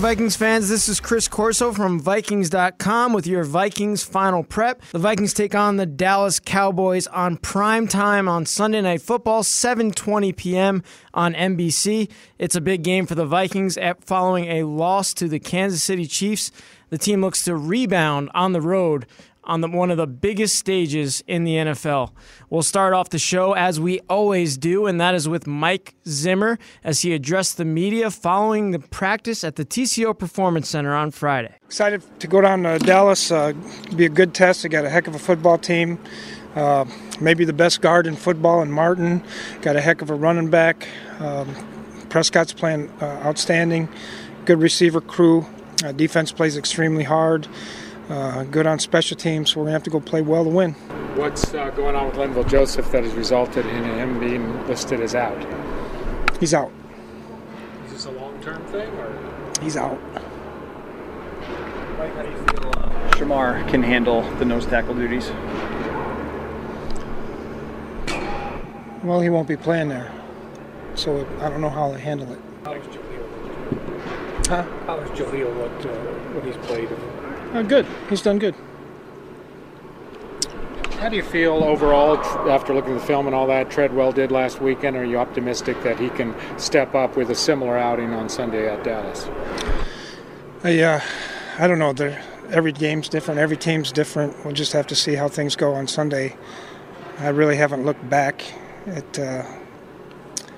Vikings fans, this is Chris Corso from Vikings.com with your Vikings final prep. The Vikings take on the Dallas Cowboys on prime time on Sunday Night Football, 7:20 p.m. on NBC. It's a big game for the Vikings following a loss to the Kansas City Chiefs. The team looks to rebound on the road on the, one of the biggest stages in the NFL. We'll start off the show as we always do, and that is with Mike Zimmer as he addressed the media following the practice at the TCO Performance Center on Friday. Excited to go down to Dallas, uh, be a good test. They got a heck of a football team. Uh, maybe the best guard in football in Martin. Got a heck of a running back. Um, Prescott's playing uh, outstanding. Good receiver crew. Uh, defense plays extremely hard uh, good on special teams. So we're going to have to go play well to win. What's uh, going on with Linval Joseph that has resulted in him being listed as out? He's out. Is this a long term thing? or He's out. Mike, how do you feel uh, Shamar can handle the nose tackle duties? Well, he won't be playing there. So I don't know how to handle it. How How's Jaleel? Huh? How's Jaleel what, uh, what he's played? Uh, good. He's done good. How do you feel overall after looking at the film and all that Treadwell did last weekend? Are you optimistic that he can step up with a similar outing on Sunday at Dallas? Uh, yeah, I don't know. They're, every game's different. Every team's different. We'll just have to see how things go on Sunday. I really haven't looked back at uh,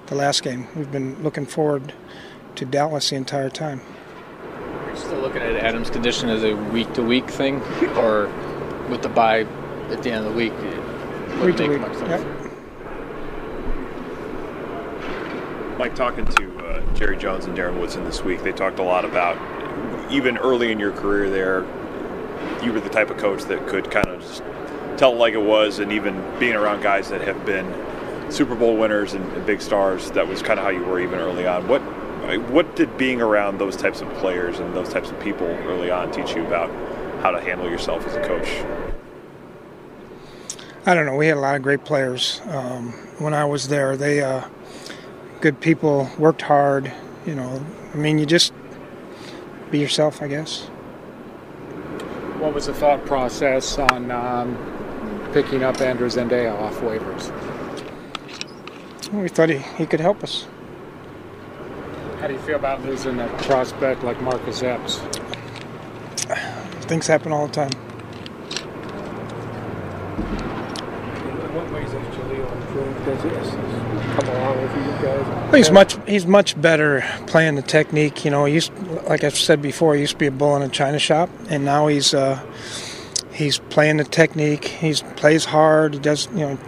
the last game. We've been looking forward to Dallas the entire time looking at Adam's condition as a week to week thing, or with the bye at the end of the week? Week to week. Yep. Mike, talking to uh, Jerry Jones and Darren Woodson this week, they talked a lot about even early in your career there, you were the type of coach that could kind of just tell it like it was, and even being around guys that have been Super Bowl winners and, and big stars, that was kind of how you were even early on. What what did being around those types of players and those types of people early on teach you about how to handle yourself as a coach? I don't know. We had a lot of great players um, when I was there. They uh, good people, worked hard. You know, I mean, you just be yourself, I guess. What was the thought process on um, picking up Andrew Sendejo off waivers? we thought he, he could help us. How do you feel about losing a prospect like Marcus Epps? Things happen all the time. In what ways has Jaleel improved? Does he come along with you guys? He's much he's much better playing the technique. You know, he used like I've said before, he used to be a bull in a china shop, and now he's uh, he's playing the technique. He plays hard. He does you know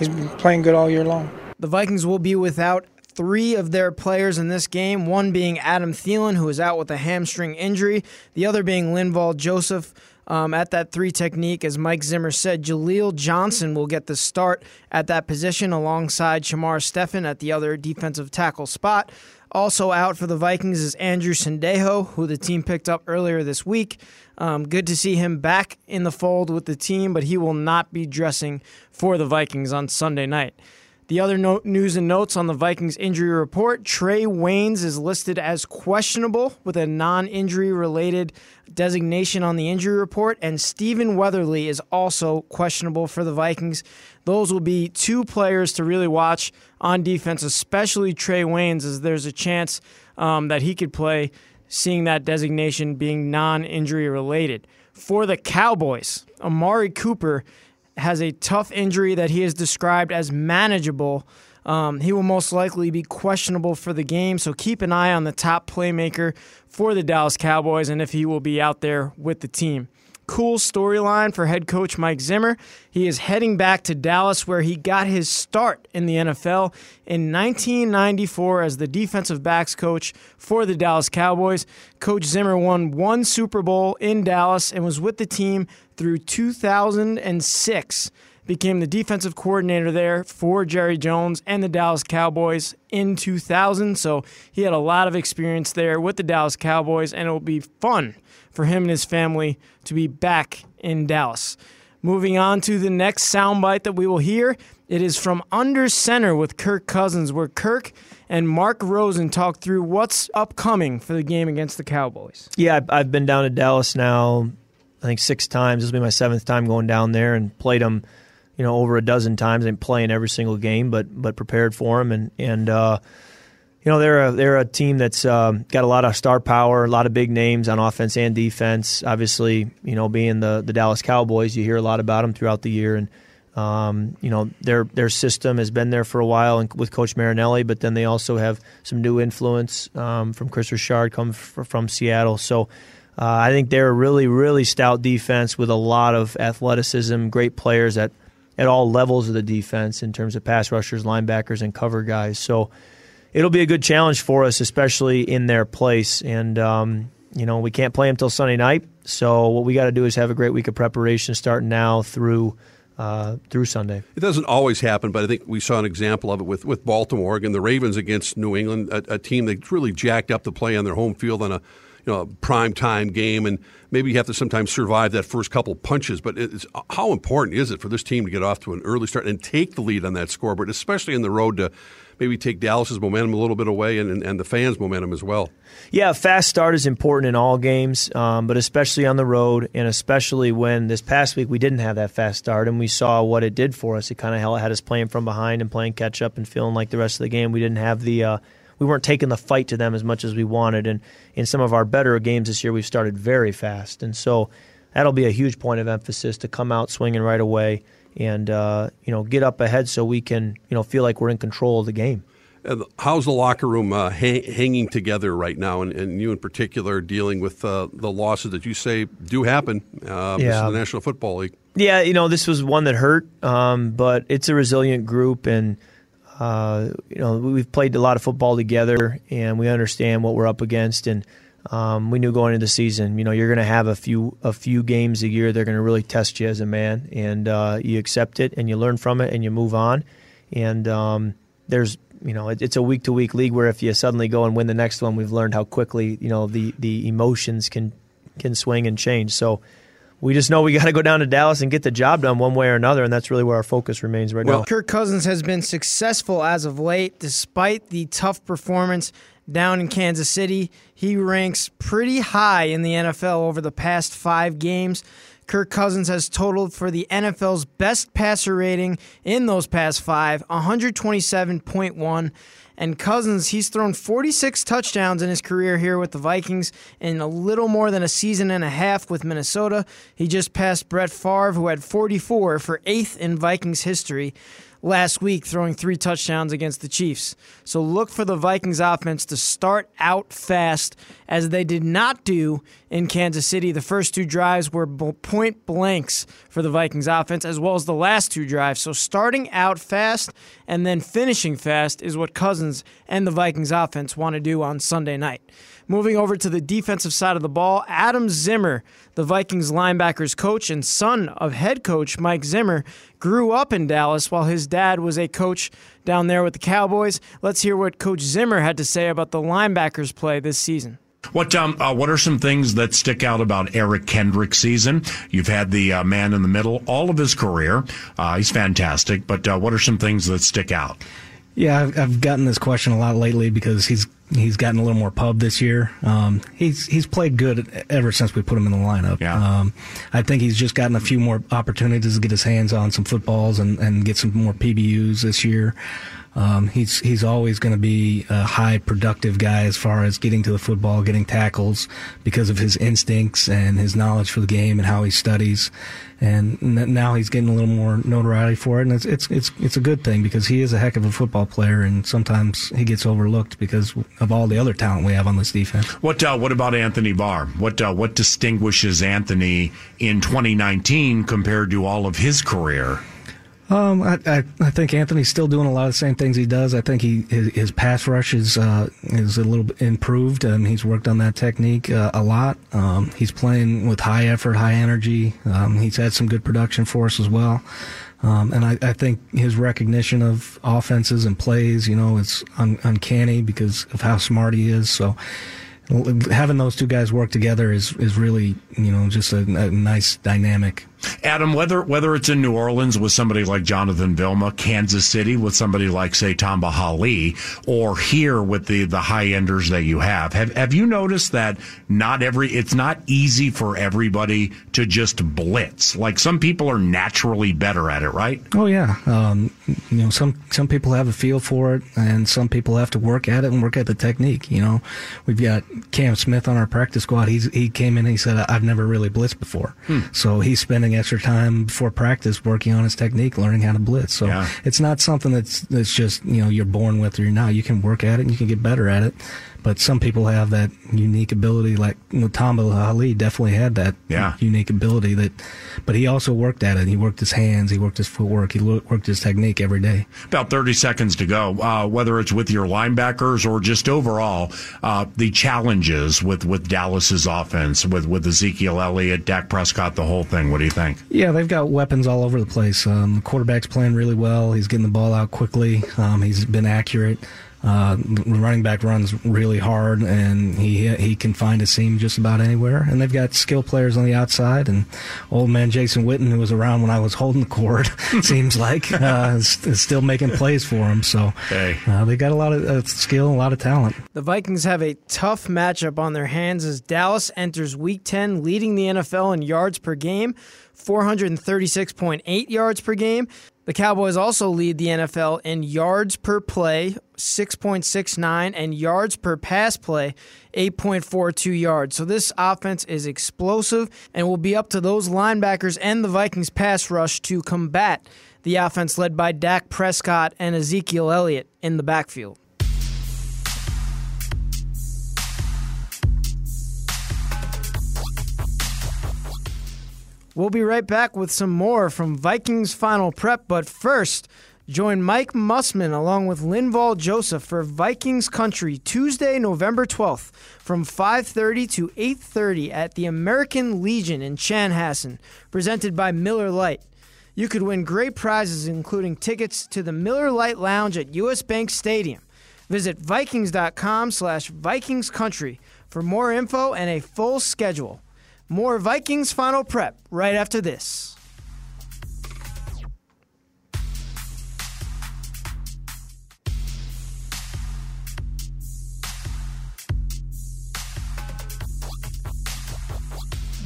he's been playing good all year long. The Vikings will be without three of their players in this game, one being Adam Thielen, who is out with a hamstring injury, the other being Linval Joseph. Um, at that three technique, as Mike Zimmer said, Jaleel Johnson will get the start at that position alongside Shamar Stephen at the other defensive tackle spot. Also out for the Vikings is Andrew Sendejo, who the team picked up earlier this week. Um, good to see him back in the fold with the team, but he will not be dressing for the Vikings on Sunday night. The other no- news and notes on the Vikings injury report Trey Waynes is listed as questionable with a non injury related designation on the injury report, and Stephen Weatherly is also questionable for the Vikings. Those will be two players to really watch on defense, especially Trey Waynes, as there's a chance um, that he could play, seeing that designation being non injury related. For the Cowboys, Amari Cooper has a tough injury that he has described as manageable. Um, he will most likely be questionable for the game, so keep an eye on the top playmaker for the Dallas Cowboys and if he will be out there with the team. Cool storyline for head coach Mike Zimmer. He is heading back to Dallas where he got his start in the NFL in 1994 as the defensive backs coach for the Dallas Cowboys. Coach Zimmer won one Super Bowl in Dallas and was with the team through 2006 became the defensive coordinator there for Jerry Jones and the Dallas Cowboys in 2000. So he had a lot of experience there with the Dallas Cowboys, and it will be fun for him and his family to be back in Dallas. Moving on to the next soundbite that we will hear. It is from Under Center with Kirk Cousins, where Kirk and Mark Rosen talk through what's upcoming for the game against the Cowboys. Yeah, I've been down to Dallas now, I think six times. This will be my seventh time going down there and played them, you know, over a dozen times. I'm playing every single game, but but prepared for them and and. Uh, you know they're a, they're a team that's um, got a lot of star power, a lot of big names on offense and defense. Obviously, you know being the the Dallas Cowboys, you hear a lot about them throughout the year, and um, you know their their system has been there for a while and with Coach Marinelli, but then they also have some new influence um, from Kris Richard, come f- from Seattle. So uh, I think they're a really really stout defense with a lot of athleticism, great players at at all levels of the defense in terms of pass rushers, linebackers, and cover guys. So it'll be a good challenge for us, especially in their place. And um, you know we can't play until Sunday night, so what we got to do is have a great week of preparation starting now through. Uh, through Sunday. It doesn't always happen, but I think we saw an example of it with, with Baltimore and the Ravens against New England, a, a team that really jacked up the play on their home field on a you know, prime time game, and maybe you have to sometimes survive that first couple punches. But how important is it for this team to get off to an early start and take the lead on that scoreboard, especially in the road to maybe take Dallas's momentum a little bit away and, and, and the fans' momentum as well. Yeah, a fast start is important in all games, um, but especially on the road, and especially when this past week we didn't have that fast start, and we saw what it did for us. It kind of had us playing from behind and playing catch up and feeling like the rest of the game we didn't have the. Uh, we weren't taking the fight to them as much as we wanted, and in some of our better games this year, we've started very fast, and so that'll be a huge point of emphasis to come out swinging right away and uh, you know get up ahead so we can you know feel like we're in control of the game. How's the locker room uh, hanging together right now, and, and, you in particular dealing with uh, the losses that you say do happen? Uh, yeah. the National Football League. Yeah, you know this was one that hurt, um, but it's a resilient group, and uh, you know we've played a lot of football together, and we understand what we're up against, and um, we knew going into the season, you know, you're going to have a few a few games a year. They're going to really test you as a man, and uh, you accept it and you learn from it and you move on. And um, there's you know, it, it's a week to week league where if you suddenly go and win the next one, we've learned how quickly you know the the emotions can can swing and change. So we just know we got to go down to Dallas and get the job done one way or another, and that's really where our focus remains right well, now. Kirk Cousins has been successful as of late, despite the tough performance down in Kansas City. He ranks pretty high in the NFL over the past five games. Kirk Cousins has totaled for the NFL's best passer rating in those past five, 127.1. And Cousins, he's thrown 46 touchdowns in his career here with the Vikings in a little more than a season and a half with Minnesota. He just passed Brett Favre, who had 44 for eighth in Vikings history last week, throwing three touchdowns against the Chiefs. So look for the Vikings offense to start out fast, as they did not do in Kansas City. The first two drives were point blanks for the Vikings offense, as well as the last two drives. So starting out fast and then finishing fast is what Cousins and the Vikings offense want to do on Sunday night. Moving over to the defensive side of the ball, Adam Zimmer, the Vikings linebackers coach and son of head coach Mike Zimmer, grew up in Dallas while his dad was a coach down there with the Cowboys. Let's hear what Coach Zimmer had to say about the linebackers' play this season. What um, uh, what are some things that stick out about Eric Kendricks' season? You've had the uh, man in the middle all of his career. Uh, he's fantastic, but uh, what are some things that stick out? Yeah, I've, I've gotten this question a lot lately because he's he's gotten a little more pub this year. Um, he's he's played good ever since we put him in the lineup. Yeah. Um, I think he's just gotten a few more opportunities to get his hands on some footballs and, and get some more PBUs this year. Um, he's he's always going to be a high productive guy as far as getting to the football, getting tackles because of his instincts and his knowledge for the game and how he studies. And now he's getting a little more notoriety for it, and it's it's it's it's a good thing because he is a heck of a football player, and sometimes he gets overlooked because of all the other talent we have on this defense. What uh, what about Anthony Barr? What uh, what distinguishes Anthony in 2019 compared to all of his career? Um, I, I, I think Anthony's still doing a lot of the same things he does. I think he his, his pass rush is uh, is a little bit improved, and he's worked on that technique uh, a lot. Um, he's playing with high effort, high energy. Um, he's had some good production for us as well. Um, and I, I, think his recognition of offenses and plays, you know, it's un- uncanny because of how smart he is. So having those two guys work together is is really, you know, just a, a nice dynamic. Adam, whether whether it's in New Orleans with somebody like Jonathan Vilma, Kansas City with somebody like say Tamba Hali, or here with the the high enders that you have, have have you noticed that not every it's not easy for everybody to just blitz. Like some people are naturally better at it, right? Oh yeah, um, you know some some people have a feel for it, and some people have to work at it and work at the technique. You know, we've got Cam Smith on our practice squad. He's he came in and he said I've never really blitzed before, Hmm. so he's spending extra time before practice working on his technique, learning how to blitz. So Yeah. it's not something that's that's just you know you're born with or you're not. You can work at it and you can get better at it. But some people have that unique ability, like you know, Tamba Hali definitely had that Yeah. unique ability. That, but he also worked at it. He worked his hands, he worked his footwork, he worked his technique every day. About 30 seconds to go. Uh, whether it's with your linebackers or just overall, uh, the challenges with, with Dallas's offense, with, with Ezekiel Elliott, Dak Prescott, the whole thing. What do you think? Yeah, they've got weapons all over the place. Um, the quarterback's playing really well. He's getting the ball out quickly. Um, he's been accurate. Uh, running back runs really hard, and he he can find a seam just about anywhere. And they've got skill players on the outside. And old man Jason Witten, who was around when I was holding the cord, seems like uh, is, is still making plays for him. So Hey. uh, they got a lot of uh, skill, and a lot of talent. The Vikings have a tough matchup on their hands as Dallas enters Week 10 leading the NFL in yards per game, 436.8 yards per game. The Cowboys also lead the NFL in yards per play, 6.69, and yards per pass play, 8.42 yards. So this offense is explosive and will be up to those linebackers and the Vikings pass rush to combat the offense led by Dak Prescott and Ezekiel Elliott in the backfield. We'll be right back with some more from Vikings Final Prep, but first, join Mike Mussman along with Linval Joseph for Vikings Country Tuesday, November 12th from 5:30 to 8:30 at the American Legion in Chanhassen, presented by Miller Lite. You could win great prizes including tickets to the Miller Lite Lounge at US Bank Stadium. Visit vikings.com slash Vikings Country for more info and a full schedule. More Vikings Final Prep right after this.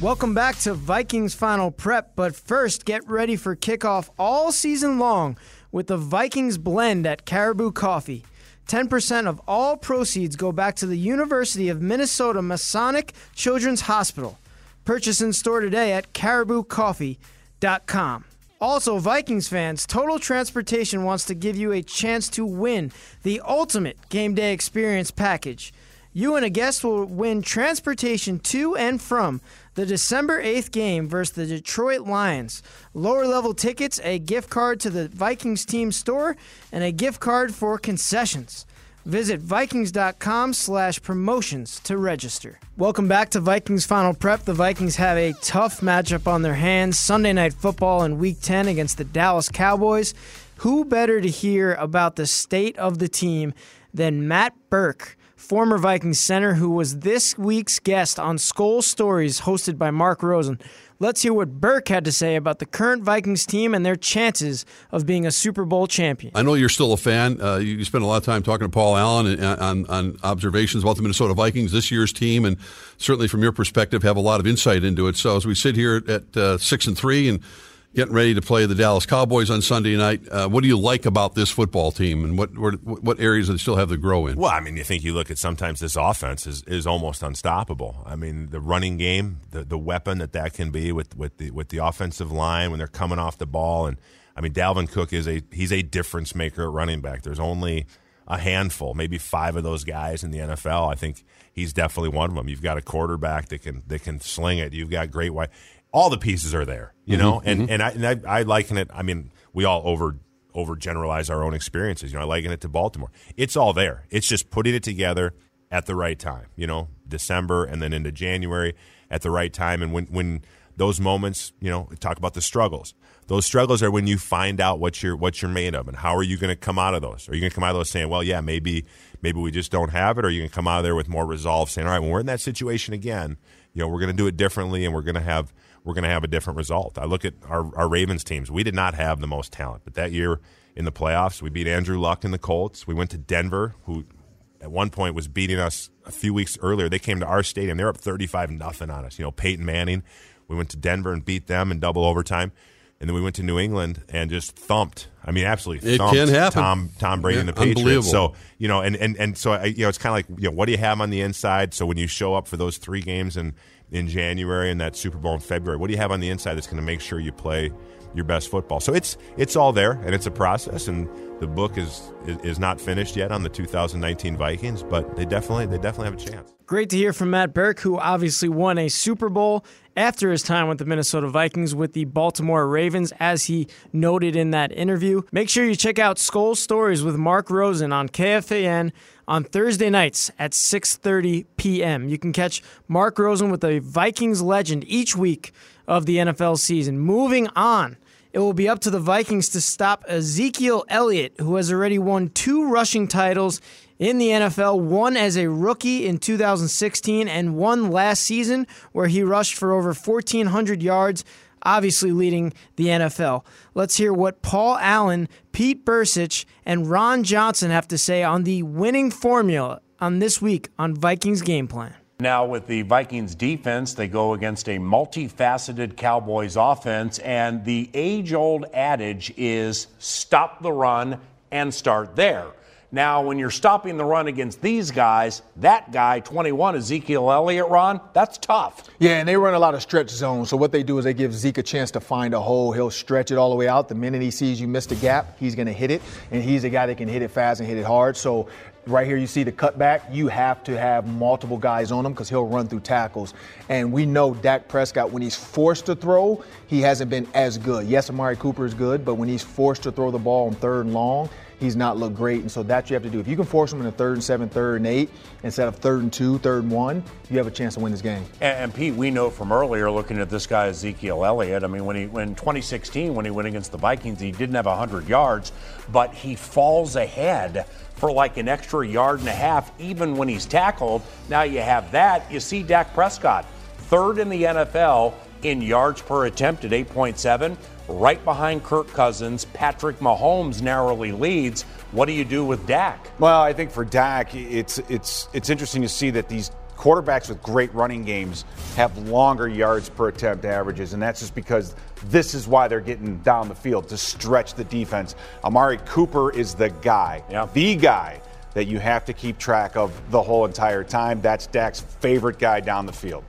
Welcome back to Vikings Final Prep, but first get ready for kickoff all season long with the Vikings blend at Caribou Coffee. 10% of all proceeds go back to the University of Minnesota Masonic Children's Hospital. Purchase in store today at cariboucoffee.com. Also, Vikings fans, Total Transportation wants to give you a chance to win the ultimate game day experience package. You and a guest will win transportation to and from the December 8th game versus the Detroit Lions. Lower level tickets, a gift card to the Vikings team store, and a gift card for concessions. Visit Vikings.com slash promotions to register. Welcome back to Vikings Final Prep. The Vikings have a tough matchup on their hands Sunday Night Football in Week 10 against the Dallas Cowboys. Who better to hear about the state of the team than Matt Birk, former Vikings center who was this week's guest on Skol Stories hosted by Mark Rosen. Let's hear what Birk had to say about the current Vikings team and their chances of being a Super Bowl champion. I know you're still a fan. Uh, you, spent a lot of time talking to Paul Allen and, on, on observations about the Minnesota Vikings this year's team, and certainly from your perspective, have a lot of insight into it. So as we sit here at uh, six and three and getting ready to play the Dallas Cowboys on Sunday night, uh, what do you like about this football team, and what what, areas they still have to grow in? Well, I mean, you think you look at sometimes this offense is, is almost unstoppable. I mean, the running game, the, the weapon that that can be with, with the with the offensive line when they're coming off the ball, and I mean, Dalvin Cook is a he's a difference maker at running back. There's only a handful, maybe five of those guys in the NFL. I think he's definitely one of them. You've got a quarterback that can that can sling it. You've got great wide. All the pieces are there, you know, Mhm, and mhm. and I and I, I liken it. I mean, we all over over generalize our own experiences. You know, I liken it to Baltimore. It's all there. It's just putting it together at the right time. You know, December and then into January at the right time. And when when those moments, you know, talk about the struggles. Those struggles are when you find out what you're what you're made of, and how are you going to come out of those? Are you going to come out of those saying, "Well, yeah, maybe maybe we just don't have it," or are you going to come out of there with more resolve, saying, "All right, when we're in that situation again, you know, we're going to do it differently, and we're going to have we're going to have a different result." I look at our, our Ravens teams; we did not have the most talent, but that year in the playoffs, we beat Andrew Luck and the Colts. We went to Denver, who at one point was beating us a few weeks earlier. They came to our stadium; they're up thirty-five nothing on us. You know, Peyton Manning. We went to Denver and beat them in double overtime and then we went to New England and just thumped. I mean, absolutely it can happen. Tom Tom Brady Yeah, and the Patriots. So you know, and and and so I, you know, it's kind of like you know, what do you have on the inside? So when you show up for those three games in in January and that Super Bowl in February, what do you have on the inside that's going to make sure you play your best football? So it's it's all there and it's a process and. The book is, is not finished yet on the 2019 Vikings, but they definitely they definitely have a chance. Great to hear from Matt Birk, who obviously won a Super Bowl after his time with the Minnesota Vikings with the Baltimore Ravens, as he noted in that interview. Make sure you check out Skol Stories with Mark Rosen on KFAN on Thursday nights at 6:30 p.m. You can catch Mark Rosen with a Vikings legend each week of the NFL season. Moving on. It will be up to the Vikings to stop Ezekiel Elliott, who has already won two rushing titles in the NFL, one as a rookie in 2016 and one last season where he rushed for over 1,400 yards, obviously leading the NFL. Let's hear what Paul Allen, Pete Bercich, and Ron Johnson have to say on the winning formula on this week on Vikings Game Plan. Now, with the Vikings defense, they go against a multifaceted Cowboys offense, and the age old adage is stop the run and start there. Now, when you're stopping the run against these guys, that guy, 21, Ezekiel Elliott, Ron, that's tough. Yeah, and they run a lot of stretch zones. So what they do is they give Zeke a chance to find a hole. He'll stretch it all the way out. The minute he sees you missed a gap, he's going to hit it, and he's a guy that can hit it fast and hit it hard. So right here you see the cutback. You have to have multiple guys on him because he'll run through tackles. And we know Dak Prescott when he's forced to throw, he hasn't been as good. Yes, Amari Cooper is good, but when he's forced to throw the ball on third and long, he's not looked great. And so that you have to do. If you can force him in a third and seven, third and eight, instead of third and two, third and one, you have a chance to win this game. And, and Pete, we know from earlier looking at this guy Ezekiel Elliott. I mean, when he when 2016 when he went against the Vikings, he didn't have 100 yards, but he falls ahead for like an extra yard and a half, even when he's tackled. Now you have that. You see Dak Prescott, third in the NFL in yards per attempt at 8.7, right behind Kirk Cousins. Patrick Mahomes narrowly leads. What do you do with Dak? Well, I think for Dak, it's it's it's interesting to see that these quarterbacks with great running games have longer yards per attempt averages, and that's just because this is why they're getting down the field to stretch the defense. Amari Cooper is the guy, the guy that you have to keep track of the whole entire time. That's Dak's favorite guy down the field.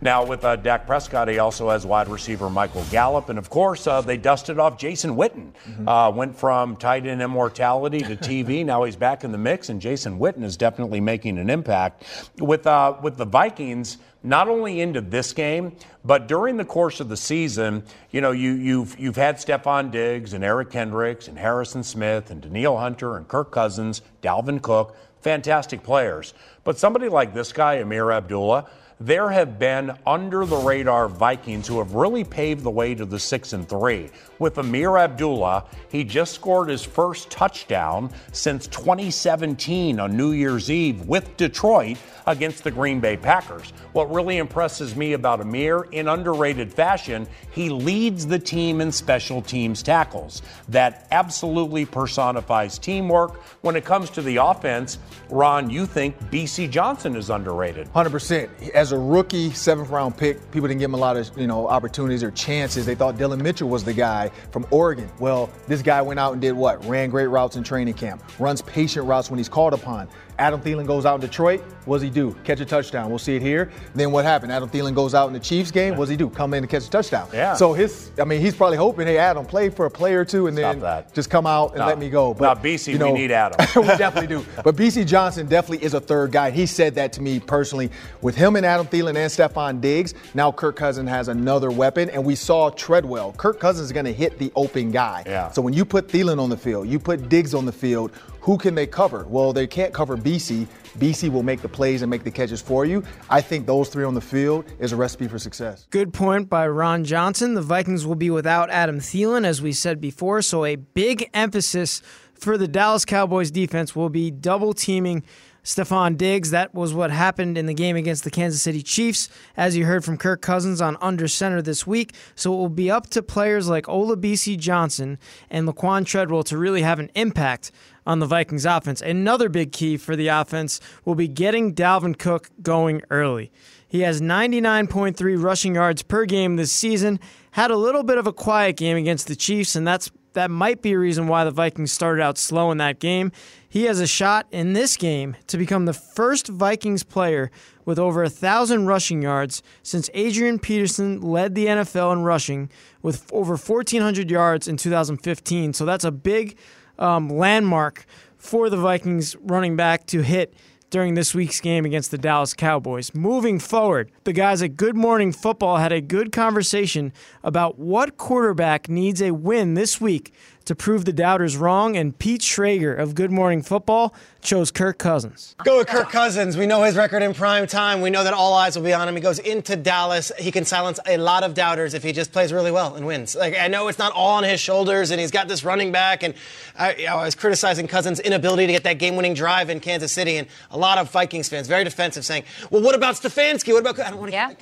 Now, with uh, Dak Prescott, he also has wide receiver Michael Gallup. And of course, uh, they dusted off Jason Witten. Uh, went from tight end immortality to TV. now he's back in the mix, and Jason Witten is definitely making an impact. With, uh, with the Vikings, not only into this game, but during the course of the season, you know, you, you've, you've had Stefon Diggs and Eric Kendricks and Harrison Smith and Danielle Hunter and Kirk Cousins, Dalvin Cook, fantastic players. But somebody like this guy, Amir Abdullah, there have been under the radar Vikings who have really paved the way to the 6 and 3. With Amir Abdullah, he just scored his first touchdown since 2017 on New Year's Eve with Detroit against the Green Bay Packers. What really impresses me about Amir in underrated fashion, he leads the team in special teams tackles. That absolutely personifies teamwork. When it comes to the offense, Ron, you think Bisi Johnson is underrated. 100%. As a rookie, seventh round pick, people didn't give him a lot of you know opportunities or chances. They thought Dillon Mitchell was the guy from Oregon. Well, this guy went out and did what? Ran great routes in training camp, runs patient routes when he's called upon. Adam Thielen goes out in Detroit. What does he do? Catch a touchdown. We'll see it here. Then what happened? Adam Thielen goes out in the Chiefs game. What does he do? Come in and catch a touchdown. Yeah. So his, I mean, he's probably hoping, hey, Adam, play for a play or two, and then just come out and No. let me go. No, Bisi, we need Adam. we definitely do. But Bisi Johnson definitely is a third guy. He said that to me personally. With him and Adam Thielen and Stefon Diggs, now Kirk Cousins has another weapon. And we saw Treadwell. Kirk Cousins is going to hit the open guy. Yeah. So when you put Thielen on the field, you put Diggs on the field, Who can they cover? Well, they can't cover Bisi. Bisi will make the plays and make the catches for you. I think those three on the field is a recipe for success. Good point by Ron Johnson. The Vikings will be without Adam Thielen, as we said before, so a big emphasis for the Dallas Cowboys defense will be double teaming Stefon Diggs. That was what happened in the game against the Kansas City Chiefs, as you heard from Kirk Cousins on Under Center this week. So it will be up to players like Olabisi Johnson and Laquan Treadwell to really have an impact on the Vikings offense. Another big key for the offense will be getting Dalvin Cook going early. He has 99.3 rushing yards per game this season. Had a little bit of a quiet game against the Chiefs, and that's that might be a reason why the Vikings started out slow in that game. He has a shot in this game to become the first Vikings player with over a thousand rushing yards since Adrian Peterson led the NFL in rushing with over 1,400 yards in 2015. So that's a big um, landmark for the Vikings running back to hit during this week's game against the Dallas Cowboys. Moving forward, the guys at Good Morning Football had a good conversation about what quarterback needs a win this week to prove the doubters wrong, and Pete Schrager of Good Morning Football chose Kirk Cousins. Go with Kirk Cousins. We know his record in prime time. We know that all eyes will be on him. He goes into Dallas. He can silence a lot of doubters if he just plays really well and wins. Like I know it's not all on his shoulders, and he's got this running back. And I, I was criticizing Cousins' inability to get that game-winning drive in Kansas City, and a lot of Vikings fans very defensive, saying, "Well, what about Stefanski? What about I don't want to yeah.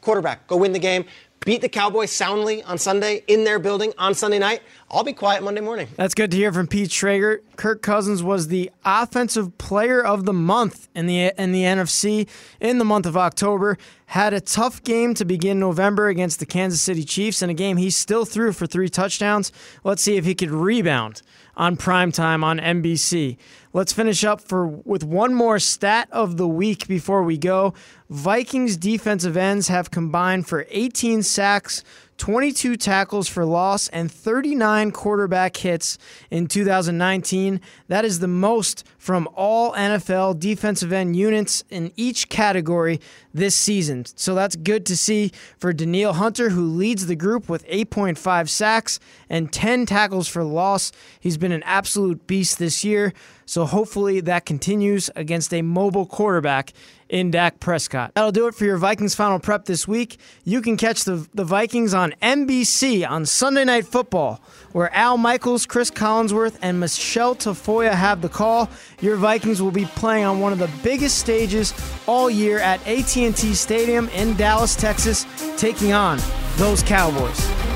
quarterback? Go win the game." Beat the Cowboys soundly on Sunday in their building on Sunday night, I'll be quiet Monday morning. That's good to hear from Pete Schrager. Kirk Cousins was the offensive player of the month in the in the NFC in the month of October. Had a tough game to begin November against the Kansas City Chiefs in a game he still threw for three touchdowns. Let's see if he could rebound on primetime on NBC. Let's finish up for with one more stat of the week before we go. Vikings defensive ends have combined for 18 sacks, 22 tackles for loss, and 39 quarterback hits in 2019. That is the most from all NFL defensive end units in each category this season. So that's good to see for Danielle Hunter, who leads the group with 8.5 sacks and 10 tackles for loss. He's been an absolute beast this year. So hopefully that continues against a mobile quarterback in Dak Prescott. That'll do it for your Vikings final prep this week. You can catch the, the Vikings on NBC on Sunday Night Football, where Al Michaels, Cris Collinsworth, and Michele Tafoya have the call. Your Vikings will be playing on one of the biggest stages all year at AT&T Stadium in Dallas, Texas, taking on those Cowboys.